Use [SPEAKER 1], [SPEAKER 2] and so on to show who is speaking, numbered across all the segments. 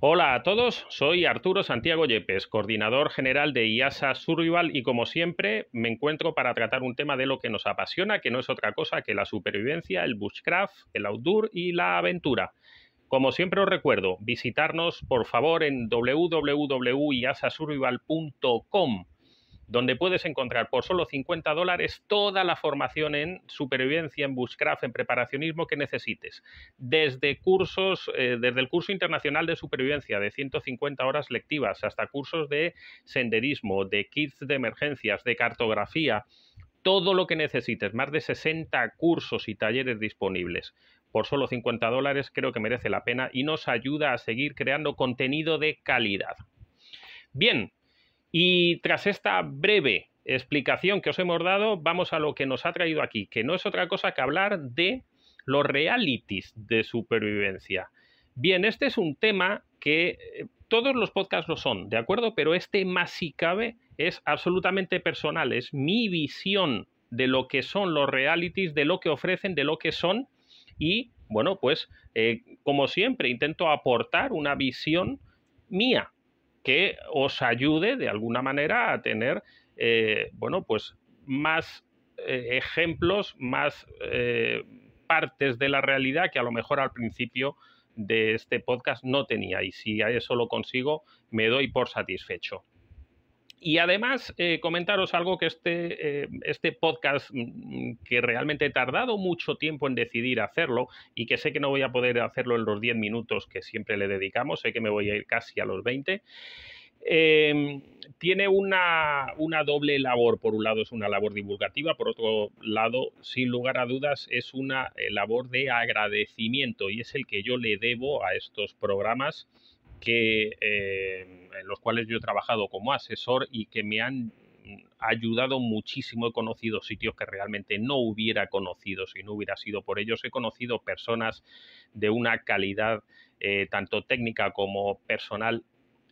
[SPEAKER 1] Hola a todos, soy Arturo Santiago Yepes, coordinador general de IASA Survival y como siempre me encuentro para tratar un tema de lo que nos apasiona, que no es otra cosa que la supervivencia, el bushcraft, el outdoor y la aventura. Como siempre os recuerdo, visitarnos por favor en www.iasasurvival.com donde puedes encontrar por solo 50 dólares toda la formación en supervivencia, en bushcraft, en preparacionismo que necesites. Desde cursos, eh, desde el curso internacional de supervivencia de 150 horas lectivas hasta cursos de senderismo, de kits de emergencias, de cartografía, todo lo que necesites, más de 60 cursos y talleres disponibles. Por solo 50 dólares creo que merece la pena y nos ayuda a seguir creando contenido de calidad. Bien, y tras esta breve explicación que os hemos dado, vamos a lo que nos ha traído aquí, que no es otra cosa que hablar de los realities de supervivencia. Bien, este es un tema que eh, todos los podcasts lo son, ¿de acuerdo? Pero este más si cabe es absolutamente personal, es mi visión de lo que son los realities, de lo que ofrecen, de lo que son y, bueno, pues eh, como siempre intento aportar una visión mía, que os ayude de alguna manera a tener, eh, bueno, pues más eh, ejemplos, más eh, partes de la realidad que a lo mejor al principio de este podcast no tenía. Y si eso lo consigo, me doy por satisfecho. Y además, eh, comentaros algo que este, eh, este podcast, mm, que realmente he tardado mucho tiempo en decidir hacerlo y que sé que no voy a poder hacerlo en los 10 minutos que siempre le dedicamos, sé que me voy a ir casi a los 20. Em, tiene una, una, doble labor. Por un lado es una labor divulgativa, por otro lado, sin lugar a dudas, es una eh, labor de agradecimiento y es el que yo le debo a estos programas que, eh, en los cuales yo he trabajado como asesor y que me han ayudado muchísimo. He conocido sitios que realmente no hubiera conocido si no hubiera sido por ellos. He conocido personas de una calidad eh, tanto técnica como personal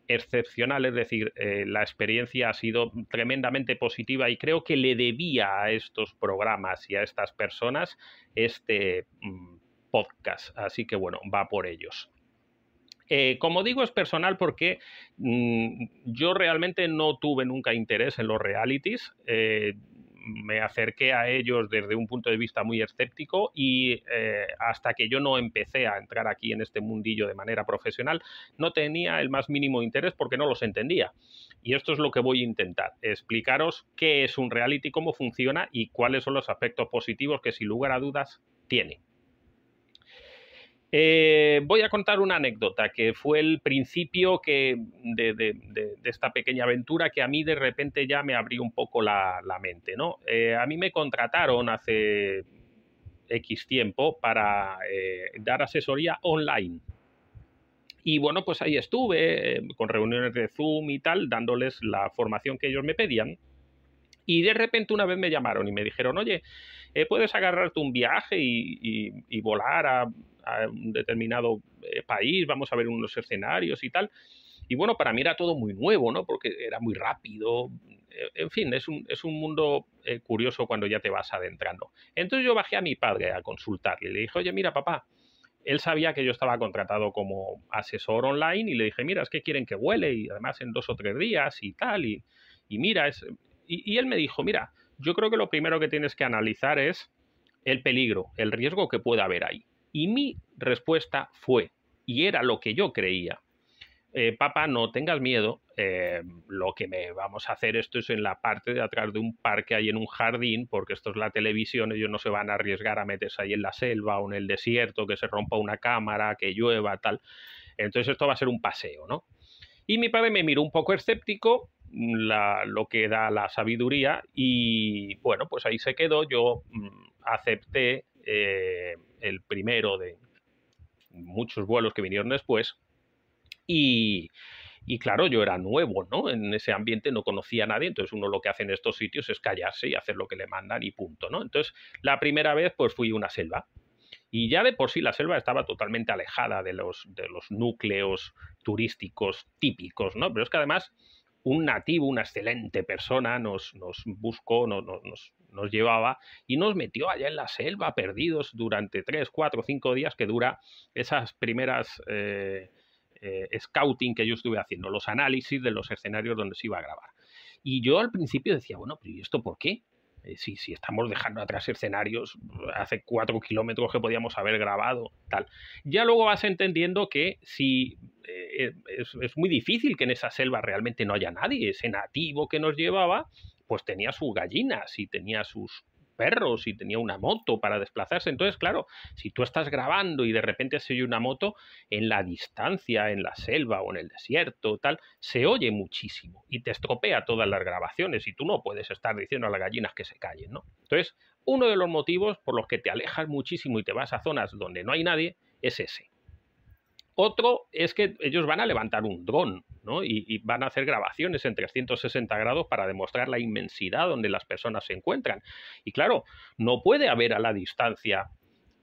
[SPEAKER 1] excepcional, es decir, eh, la experiencia ha sido tremendamente positiva y creo que le debía a estos programas y a estas personas este mm, podcast. Así que bueno, va por ellos. Eh, como digo, es personal porque mm, yo realmente no tuve nunca interés en los realities. Eh, me acerqué a ellos desde un punto de vista muy escéptico y eh, hasta que yo no empecé a entrar aquí en este mundillo de manera profesional, no tenía el más mínimo interés porque no los entendía. Y esto es lo que voy a intentar, explicaros qué es un reality, cómo funciona y cuáles son los aspectos positivos que sin lugar a dudas tiene. Eh, voy a contar una anécdota que fue el principio que, de, esta pequeña aventura que a mí de repente ya me abrió un poco la, mente. ¿no? Eh, a mí me contrataron hace X tiempo para eh, dar asesoría online. Y bueno, pues ahí estuve con reuniones de Zoom y tal, dándoles la formación que ellos me pedían. Y de repente una vez me llamaron y me dijeron, oye, puedes agarrarte un viaje y volar a un determinado eh, país, vamos a ver unos escenarios y tal. Y bueno, para mí era todo muy nuevo, ¿no? Porque era muy rápido. Eh, en fin, es un, es un mundo eh, curioso cuando ya te vas adentrando. Entonces yo bajé a mi padre a consultarle y le dije, oye, mira, papá, él sabía que yo estaba contratado como asesor online y le dije, mira, es que quieren que huele y además en dos o tres días y tal. Y, mira, es... y él me dijo, mira, yo creo que lo primero que tienes que analizar es el peligro, el riesgo que pueda haber ahí. Y mi respuesta fue, y era lo que yo creía, eh, papá, no tengas miedo, eh, lo que me vamos a hacer esto es en la parte de atrás de un parque, ahí en un jardín, porque esto es la televisión, ellos no se van a arriesgar a meterse ahí en la selva o en el desierto, que se rompa una cámara, que llueva, tal. Entonces esto va a ser un paseo, ¿no? Y mi padre me miró un poco escéptico, lo que da la sabiduría, y bueno, pues ahí se quedó, yo mm, acepté eh, el primero de muchos vuelos que vinieron después. Y, claro, yo era nuevo, ¿no? En ese ambiente no conocía a nadie, entonces uno lo que hace en estos sitios es callarse y hacer lo que le mandan y punto, ¿no? Entonces, la primera vez pues fui a una selva. Y ya de por sí la selva estaba totalmente alejada de los, de los núcleos turísticos típicos, ¿no? Pero es que además un nativo, una excelente persona, nos, nos buscó, nos, nos, llevaba y nos metió allá en la selva, perdidos durante tres, cuatro, cinco días que dura esas primeras... Eh, eh, scouting que yo estuve haciendo, los análisis de los escenarios donde se iba a grabar. Y yo al principio decía, bueno, pero ¿y esto por qué? Eh, si, si, estamos dejando atrás escenarios hace cuatro kilómetros que podíamos haber grabado, tal. Ya luego vas entendiendo que si eh, es, es, muy difícil que en esa selva realmente no haya nadie, ese nativo que nos llevaba, pues tenía sus gallinas y tenía sus perros y tenía una moto para desplazarse. Entonces, claro, si tú estás grabando y de repente se oye una moto, en la distancia, en la selva o en el desierto, tal, se oye muchísimo y te estropea todas las grabaciones y tú no puedes estar diciendo a las gallinas que se callen, ¿no? Entonces, uno de los motivos por los que te alejas muchísimo y te vas a zonas donde no hay nadie es ese. Otro es que ellos van a levantar un dron ¿no? y, van a hacer grabaciones en 360 grados para demostrar la inmensidad donde las personas se encuentran. Y claro, no puede haber a la distancia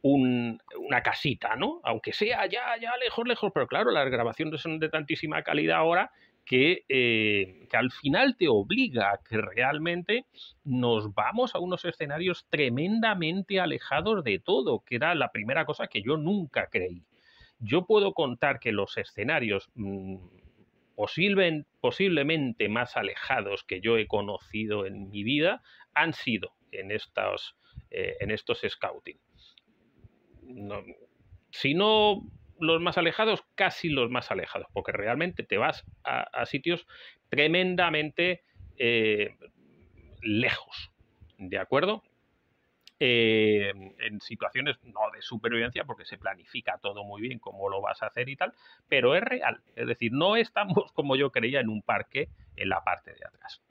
[SPEAKER 1] una casita, ¿no? Aunque sea ya, ya lejos, lejos, pero claro, las grabaciones son de tantísima calidad ahora que, eh, que, al final te obliga a que realmente nos vamos a unos escenarios tremendamente alejados de todo, que era la primera cosa que yo nunca creí yo puedo contar que los escenarios mm, posiblemente más alejados que yo he conocido en mi vida han sido en estos, eh, en estos scouting. si no los más alejados, casi los más alejados, porque realmente te vas a, sitios tremendamente eh, lejos. ¿De acuerdo? Eh, en situaciones no de supervivencia, porque se planifica todo muy bien cómo lo vas a hacer y tal, pero es real. Es decir, no estamos como yo creía en un parque en la parte de atrás.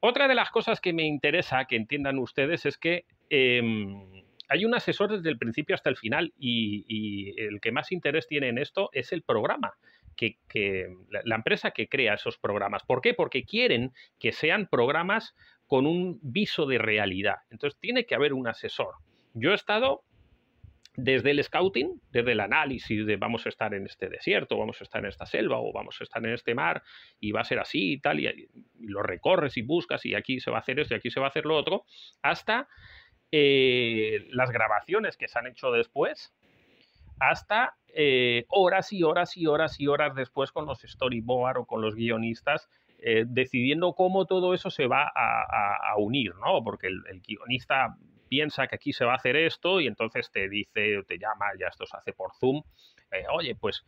[SPEAKER 1] Otra de las cosas que me interesa que entiendan ustedes es que em, hay un asesor desde el principio hasta el final y, el que más interés tiene en esto es el programa. Que, que, la empresa que crea esos programas. ¿Por qué? Porque quieren que sean programas con un viso de realidad. Entonces tiene que haber un asesor. Yo he estado desde el scouting, desde el análisis de vamos a estar en este desierto, vamos a estar en esta selva o vamos a estar en este mar y va a ser así y tal, y, lo recorres y buscas y aquí se va a hacer esto y aquí se va a hacer lo otro, hasta eh, las grabaciones que se han hecho después, hasta eh, horas y horas y horas y horas después con los storyboard o con los guionistas eh, decidiendo cómo todo eso se va a, unir, ¿no? Porque el, guionista piensa que aquí se va a hacer esto y entonces te dice, te llama, ya esto se hace por Zoom, eh, oye, pues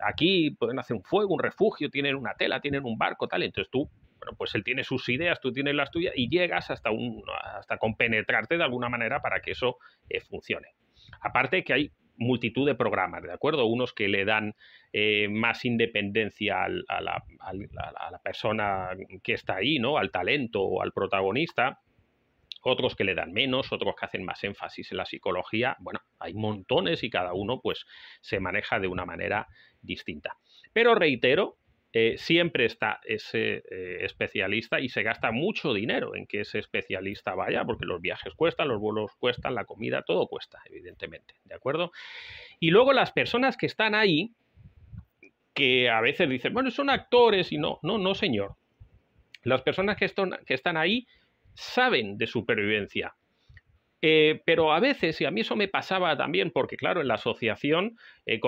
[SPEAKER 1] aquí pueden hacer un fuego, un refugio, tienen una tela, tienen un barco, tal, entonces tú, bueno, pues él tiene sus ideas, tú tienes las tuyas y llegas hasta, un, hasta compenetrarte de alguna manera para que eso eh, funcione. Aparte que hay multitud de programas, ¿de acuerdo? Unos que le dan eh, más independencia a, la, persona que está ahí, ¿no? Al talento o al protagonista. Otros que le dan menos, otros que hacen más énfasis en la psicología. Bueno, hay montones y cada uno pues se maneja de una manera distinta. Pero reitero, eh, siempre está ese eh, especialista y se gasta mucho dinero en que ese especialista vaya, porque los viajes cuestan, los vuelos cuestan, la comida, todo cuesta, evidentemente, ¿de acuerdo? Y luego las personas que están ahí, que a veces dicen, bueno, son actores y no, no, no, señor. Las personas que, que están ahí saben de supervivencia, eh, pero a veces, y a mí eso me pasaba también, porque claro, en la asociación eh,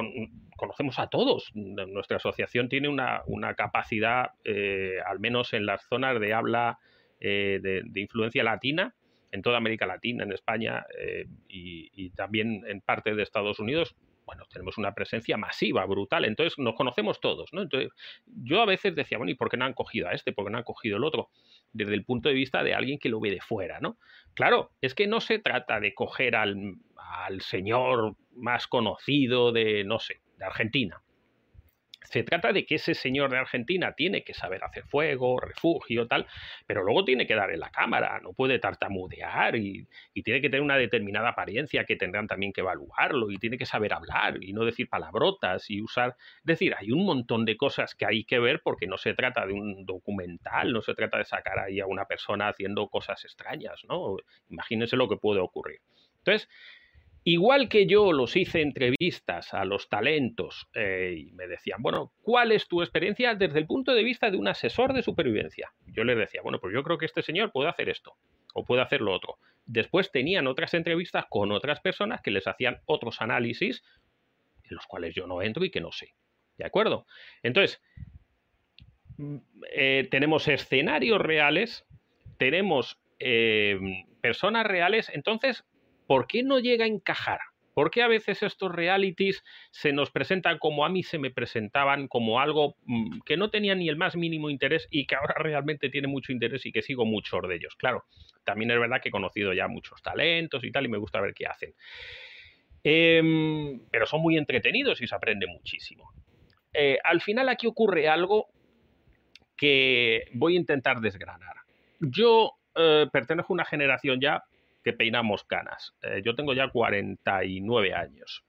[SPEAKER 1] conocemos a todos. Nuestra asociación tiene una, capacidad, eh, al menos en las zonas de habla de, influencia latina, en toda América Latina, en España y, y, también en parte de Estados Unidos, bueno, tenemos una presencia masiva, brutal, entonces nos conocemos todos, ¿no? Entonces, yo a veces decía, bueno, ¿y por qué no han cogido a este? ¿Por qué no han cogido el otro? Desde el punto de vista de alguien que lo ve de fuera, ¿no? Claro, es que no se trata de coger al, al señor más conocido de, no sé, de Argentina. Se trata de que ese señor de Argentina tiene que saber hacer fuego, refugio, tal, pero luego tiene que dar en la cámara, no puede tartamudear y, tiene que tener una determinada apariencia que tendrán también que evaluarlo y tiene que saber hablar y no decir palabrotas y usar... Es decir, hay un montón de cosas que hay que ver porque no se trata de un documental, no se trata de sacar ahí a una persona haciendo cosas extrañas, ¿no? Imagínense lo que puede ocurrir. Entonces, Igual que yo los hice entrevistas a los talentos eh, y me decían, bueno, ¿cuál es tu experiencia desde el punto de vista de un asesor de supervivencia? Yo les decía, bueno, pues yo creo que este señor puede hacer esto o puede hacer lo otro. Después tenían otras entrevistas con otras personas que les hacían otros análisis en los cuales yo no entro y que no sé. ¿De acuerdo? Entonces, mm, eh, tenemos escenarios reales, tenemos eh, personas reales, entonces, ¿por qué no llega a encajar? ¿Por qué a veces estos realities se nos presentan como a mí se me presentaban, como algo mm, que no tenía ni el más mínimo interés y que ahora realmente tiene mucho interés y que sigo muchos de ellos? Claro, también es verdad que he conocido ya muchos talentos y tal y me gusta ver qué hacen. Em, pero son muy entretenidos y se aprende muchísimo. Eh, al final aquí ocurre algo que voy a intentar desgranar. Yo eh, pertenezco a una generación ya que peinamos canas. Eh, yo tengo ya 49 años.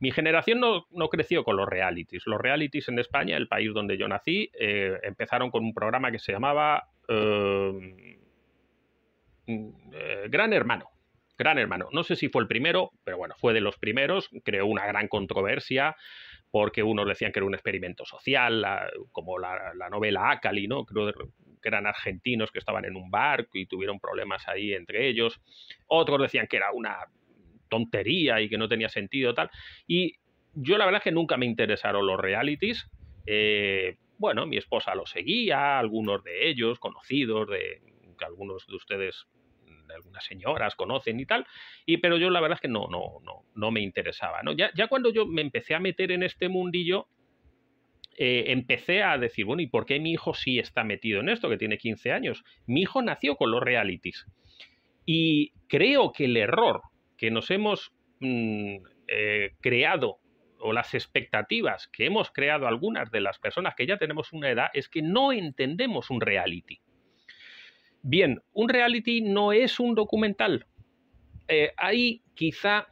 [SPEAKER 1] Mi generación no, creció con los realities. Los realities en España, el país donde yo nací, eh, empezaron con un programa que se llamaba eh, Gran Hermano. Gran Hermano. No sé si fue el primero, pero bueno, fue de los primeros. Creó una gran controversia porque unos decían que era un experimento social, como la, novela Acali, ¿no? Creo que eran argentinos que estaban en un barco y tuvieron problemas ahí entre ellos. Otros decían que era una tontería y que no tenía sentido tal. Y yo la verdad que nunca me interesaron los realities. Eh, bueno, mi esposa lo seguía, algunos de ellos conocidos, de que algunos de ustedes de algunas señoras conocen y tal, y pero yo la verdad que no, no, no, no me interesaba. ¿no? Ya, ya cuando yo me empecé a meter en este mundillo, eh, empecé a decir, bueno, ¿y por qué mi hijo sí está metido en esto, que tiene 15 años? Mi hijo nació con los realities. Y creo que el error que nos hemos mm, eh, creado o las expectativas que hemos creado algunas de las personas que ya tenemos una edad es que no entendemos un reality. Bien, un reality no es un documental. Eh, ahí quizá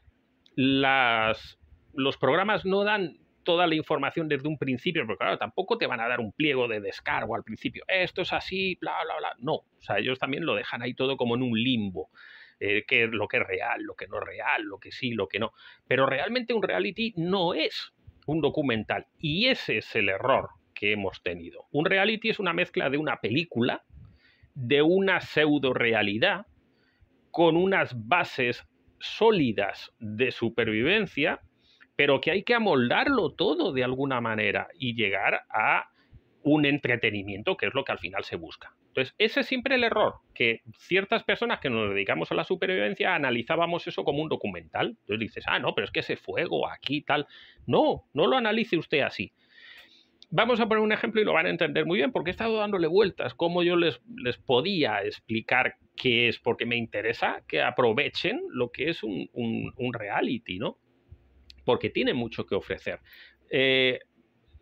[SPEAKER 1] las, los programas no dan toda la información desde un principio, porque claro, tampoco te van a dar un pliego de descargo al principio. Esto es así, bla, bla, bla. No, o sea, ellos también lo dejan ahí todo como en un limbo. Eh, que, lo que es real, lo que no es real, lo que sí, lo que no. Pero realmente un reality no es un documental. Y ese es el error que hemos tenido. Un reality es una mezcla de una película, de una pseudo realidad, con unas bases sólidas de supervivencia pero que hay que amoldarlo todo de alguna manera y llegar a un entretenimiento, que es lo que al final se busca. Entonces, ese es siempre el error, que ciertas personas que nos dedicamos a la supervivencia analizábamos eso como un documental. Entonces dices, ah, no, pero es que ese fuego aquí, tal. No, no lo analice usted así. Vamos a poner un ejemplo y lo van a entender muy bien, porque he estado dándole vueltas, cómo yo les, les podía explicar qué es, porque me interesa que aprovechen lo que es un, un reality, ¿no? Porque tiene mucho que ofrecer. Eh,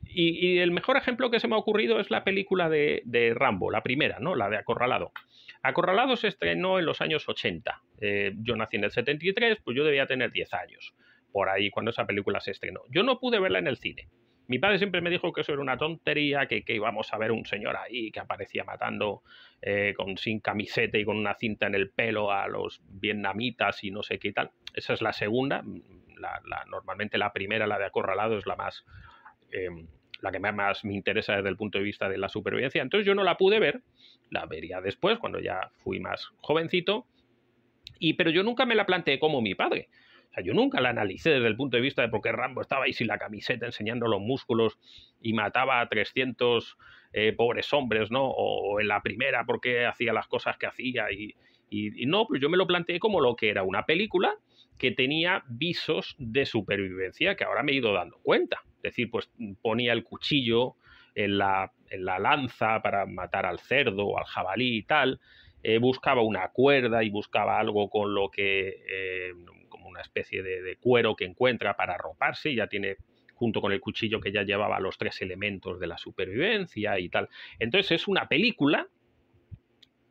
[SPEAKER 1] y, el mejor ejemplo que se me ha ocurrido es la película de, Rambo, la primera, ¿no? La de Acorralado. Acorralado se estrenó en los años 80. Eh, yo nací en el 73, pues yo debía tener 10 años, por ahí cuando esa película se estrenó. Yo no pude verla en el cine. Mi padre siempre me dijo que eso era una tontería, que, íbamos a ver un señor ahí que aparecía matando eh, con, sin camiseta y con una cinta en el pelo a los vietnamitas y no sé qué tal. Esa es la segunda normalmente la primera, la de acorralado, es la más... Em, la que más me interesa desde el punto de vista de la supervivencia. Entonces yo no la pude ver, la vería después, cuando ya fui más jovencito, y, pero yo nunca me la planteé como mi padre. O sea, yo nunca la analicé desde el punto de vista de por qué Rambo estaba ahí sin la camiseta enseñando los músculos y mataba a 300 eh, pobres hombres, ¿no? O, en la primera, por qué hacía las cosas que hacía. Y, y, no, pues yo me lo planteé como lo que era una película que tenía visos de supervivencia que ahora me he ido dando cuenta. Es decir, pues ponía el cuchillo en la, en la lanza para matar al cerdo o al jabalí y tal. Eh, buscaba una cuerda y buscaba algo con lo que, eh, como una especie de, cuero que encuentra para arroparse, y ya tiene junto con el cuchillo que ya llevaba los tres elementos de la supervivencia y tal. Entonces es una película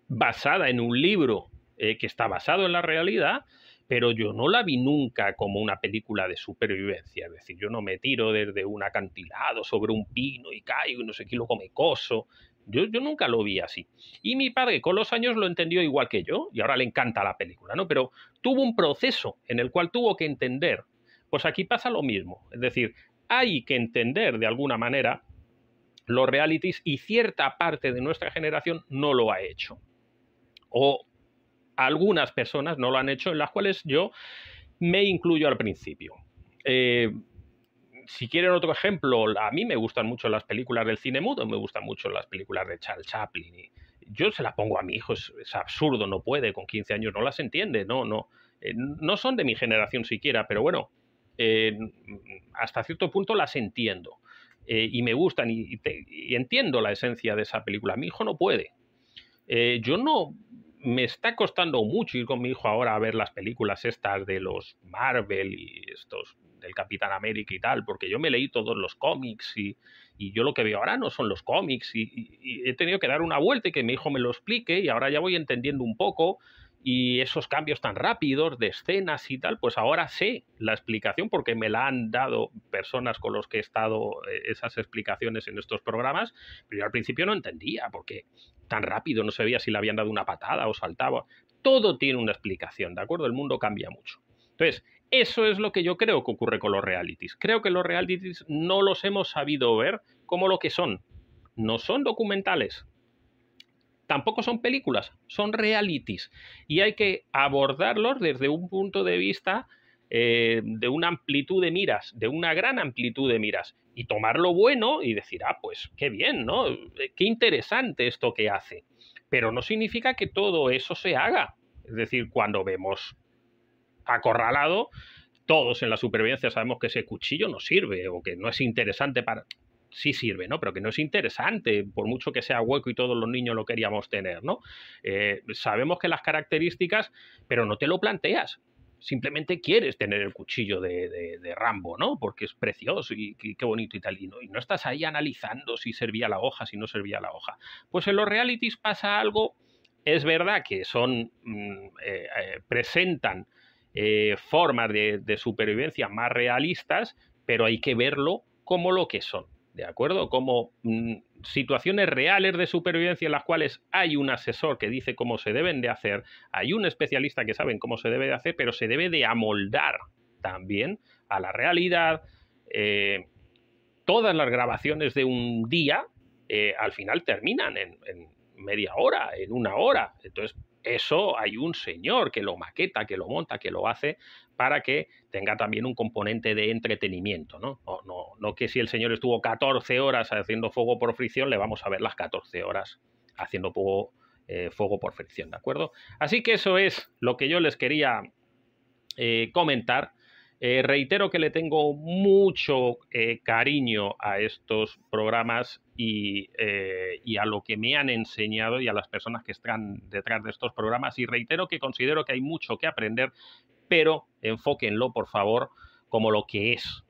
[SPEAKER 1] basada en un libro eh, que está basado en la realidad, pero yo no la vi nunca como una película de supervivencia. Es decir, yo no me tiro desde un acantilado sobre un pino y caigo y no sé qué lo come coso. Yo, yo, nunca lo vi así. Y mi padre con los años lo entendió igual que yo y ahora le encanta la película, ¿no? Pero tuvo un proceso en el cual tuvo que entender. Pues aquí pasa lo mismo. Es decir, hay que entender de alguna manera los realities y cierta parte de nuestra generación no lo ha hecho. O algunas personas no lo han hecho, en las cuales yo me incluyo al principio. Eh, si quieren otro ejemplo, a mí me gustan mucho las películas del cine mudo, me gustan mucho las películas de Charles Chaplin. Yo se las pongo a mi hijo, es, absurdo, no puede, con 15 años no las entiende, no, no. Eh, no son de mi generación siquiera, pero bueno, eh, hasta cierto punto las entiendo. Y me gustan y, entiendo la esencia de esa película. Mi hijo no puede. yo no, me está costando mucho ir con mi hijo ahora a ver las películas estas de los Marvel y estos del Capitán América y tal, porque yo me leí todos los cómics y, yo lo que veo ahora no son los cómics y, y, he tenido que dar una vuelta y que mi hijo me lo explique y ahora ya voy entendiendo un poco y esos cambios tan rápidos de escenas y tal, pues ahora sé la explicación porque me la han dado personas con los que he estado eh, esas explicaciones en estos programas, pero yo al principio no entendía porque tan rápido no se veía si le habían dado una patada o saltaba. Todo tiene una explicación, ¿de acuerdo? El mundo cambia mucho. Entonces, eso es lo que yo creo que ocurre con los realities. Creo que los realities no los hemos sabido ver como lo que son. No son documentales, tampoco son películas, son realities. Y hay que abordarlos desde un punto de vista eh, de una amplitud de miras, de una gran amplitud de miras. Y tomar lo bueno y decir, ah, pues qué bien, ¿no? Eh, qué interesante esto que hace. Pero no significa que todo eso se haga. Es decir, cuando vemos acorralado, todos en la supervivencia sabemos que ese cuchillo no sirve o que no es interesante para sí sirve, ¿no? Pero que no es interesante, por mucho que sea hueco y todos los niños lo queríamos tener, ¿no? Eh, sabemos que las características, pero no te lo planteas. Simplemente quieres tener el cuchillo de, Rambo, ¿no? Porque es precioso y, qué bonito y tal. Y no, y no estás ahí analizando si servía la hoja, si no servía la hoja. Pues en los realities pasa algo. Es verdad que son. Mm, eh, eh, presentan formas de supervivencia más realistas, pero hay que verlo como lo que son. ¿De acuerdo? Como mm, situaciones reales de supervivencia en las cuales hay un asesor que dice cómo se deben de hacer, hay un especialista que sabe cómo se debe de hacer, pero se debe de amoldar también a la realidad. Eh, todas las grabaciones de un día eh, al final terminan en, en media hora, en una hora. Entonces, eso hay un señor que lo maqueta, que lo monta, que lo hace para que tenga también un componente de entretenimiento, ¿no? No, no, que si el señor estuvo 14 horas haciendo fuego por fricción, le vamos a ver las 14 horas haciendo fuego, eh, fuego por fricción, ¿de acuerdo? Así que eso es lo que yo les quería eh, comentar. Eh, reitero que le tengo mucho cariño a estos programas y, y, a lo que me han enseñado y a las personas que están detrás de estos programas. Y reitero que considero que hay mucho que aprender pero enfóquenlo, por favor, como lo que es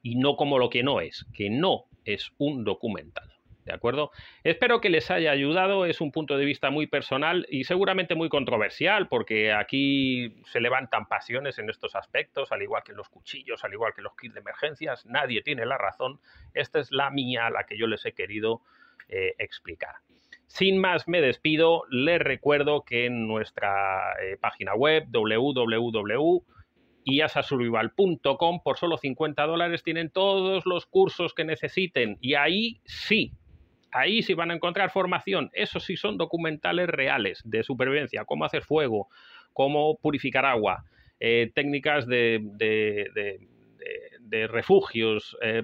[SPEAKER 1] y no como lo que no es, que no es un documental. ¿De acuerdo? Espero que les haya ayudado. Es un punto de vista muy personal y seguramente muy controversial, porque aquí se levantan pasiones en estos aspectos, al igual que los cuchillos, al igual que los kits de emergencias. Nadie tiene la razón. Esta es la mía, la que yo les he querido eh, explicar. Sin más, me despido. Les recuerdo que en nuestra eh, página web www.iasasurvival.com por solo 50 dólares tienen todos los cursos que necesiten y ahí sí, ahí sí van a encontrar formación. Eso sí son documentales reales de supervivencia, cómo hacer fuego, cómo purificar agua, eh, técnicas de de, refugios, eh,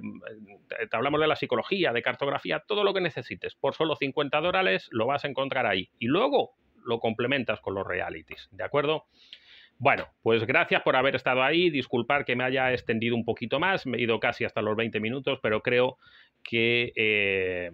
[SPEAKER 1] te hablamos de la psicología, de cartografía, todo lo que necesites. Por solo 50 dólares lo vas a encontrar ahí. Y luego lo complementas con los realities, ¿de acuerdo? Bueno, pues gracias por haber estado ahí. Disculpar que me haya extendido un poquito más. Me he ido casi hasta los 20 minutos, pero creo que eh,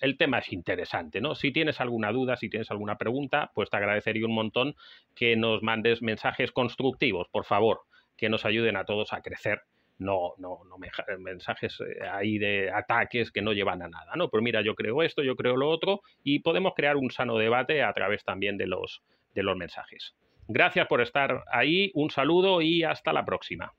[SPEAKER 1] el tema es interesante, ¿no? Si tienes alguna duda, si tienes alguna pregunta, pues te agradecería un montón que nos mandes mensajes constructivos, por favor que nos ayuden a todos a crecer. No, no, no mensajes eh, ahí de ataques que no llevan a nada, ¿no? Pues mira, yo creo esto, yo creo lo otro, y podemos crear un sano debate a través también de los, de los mensajes. Gracias por estar ahí, un saludo y hasta la próxima.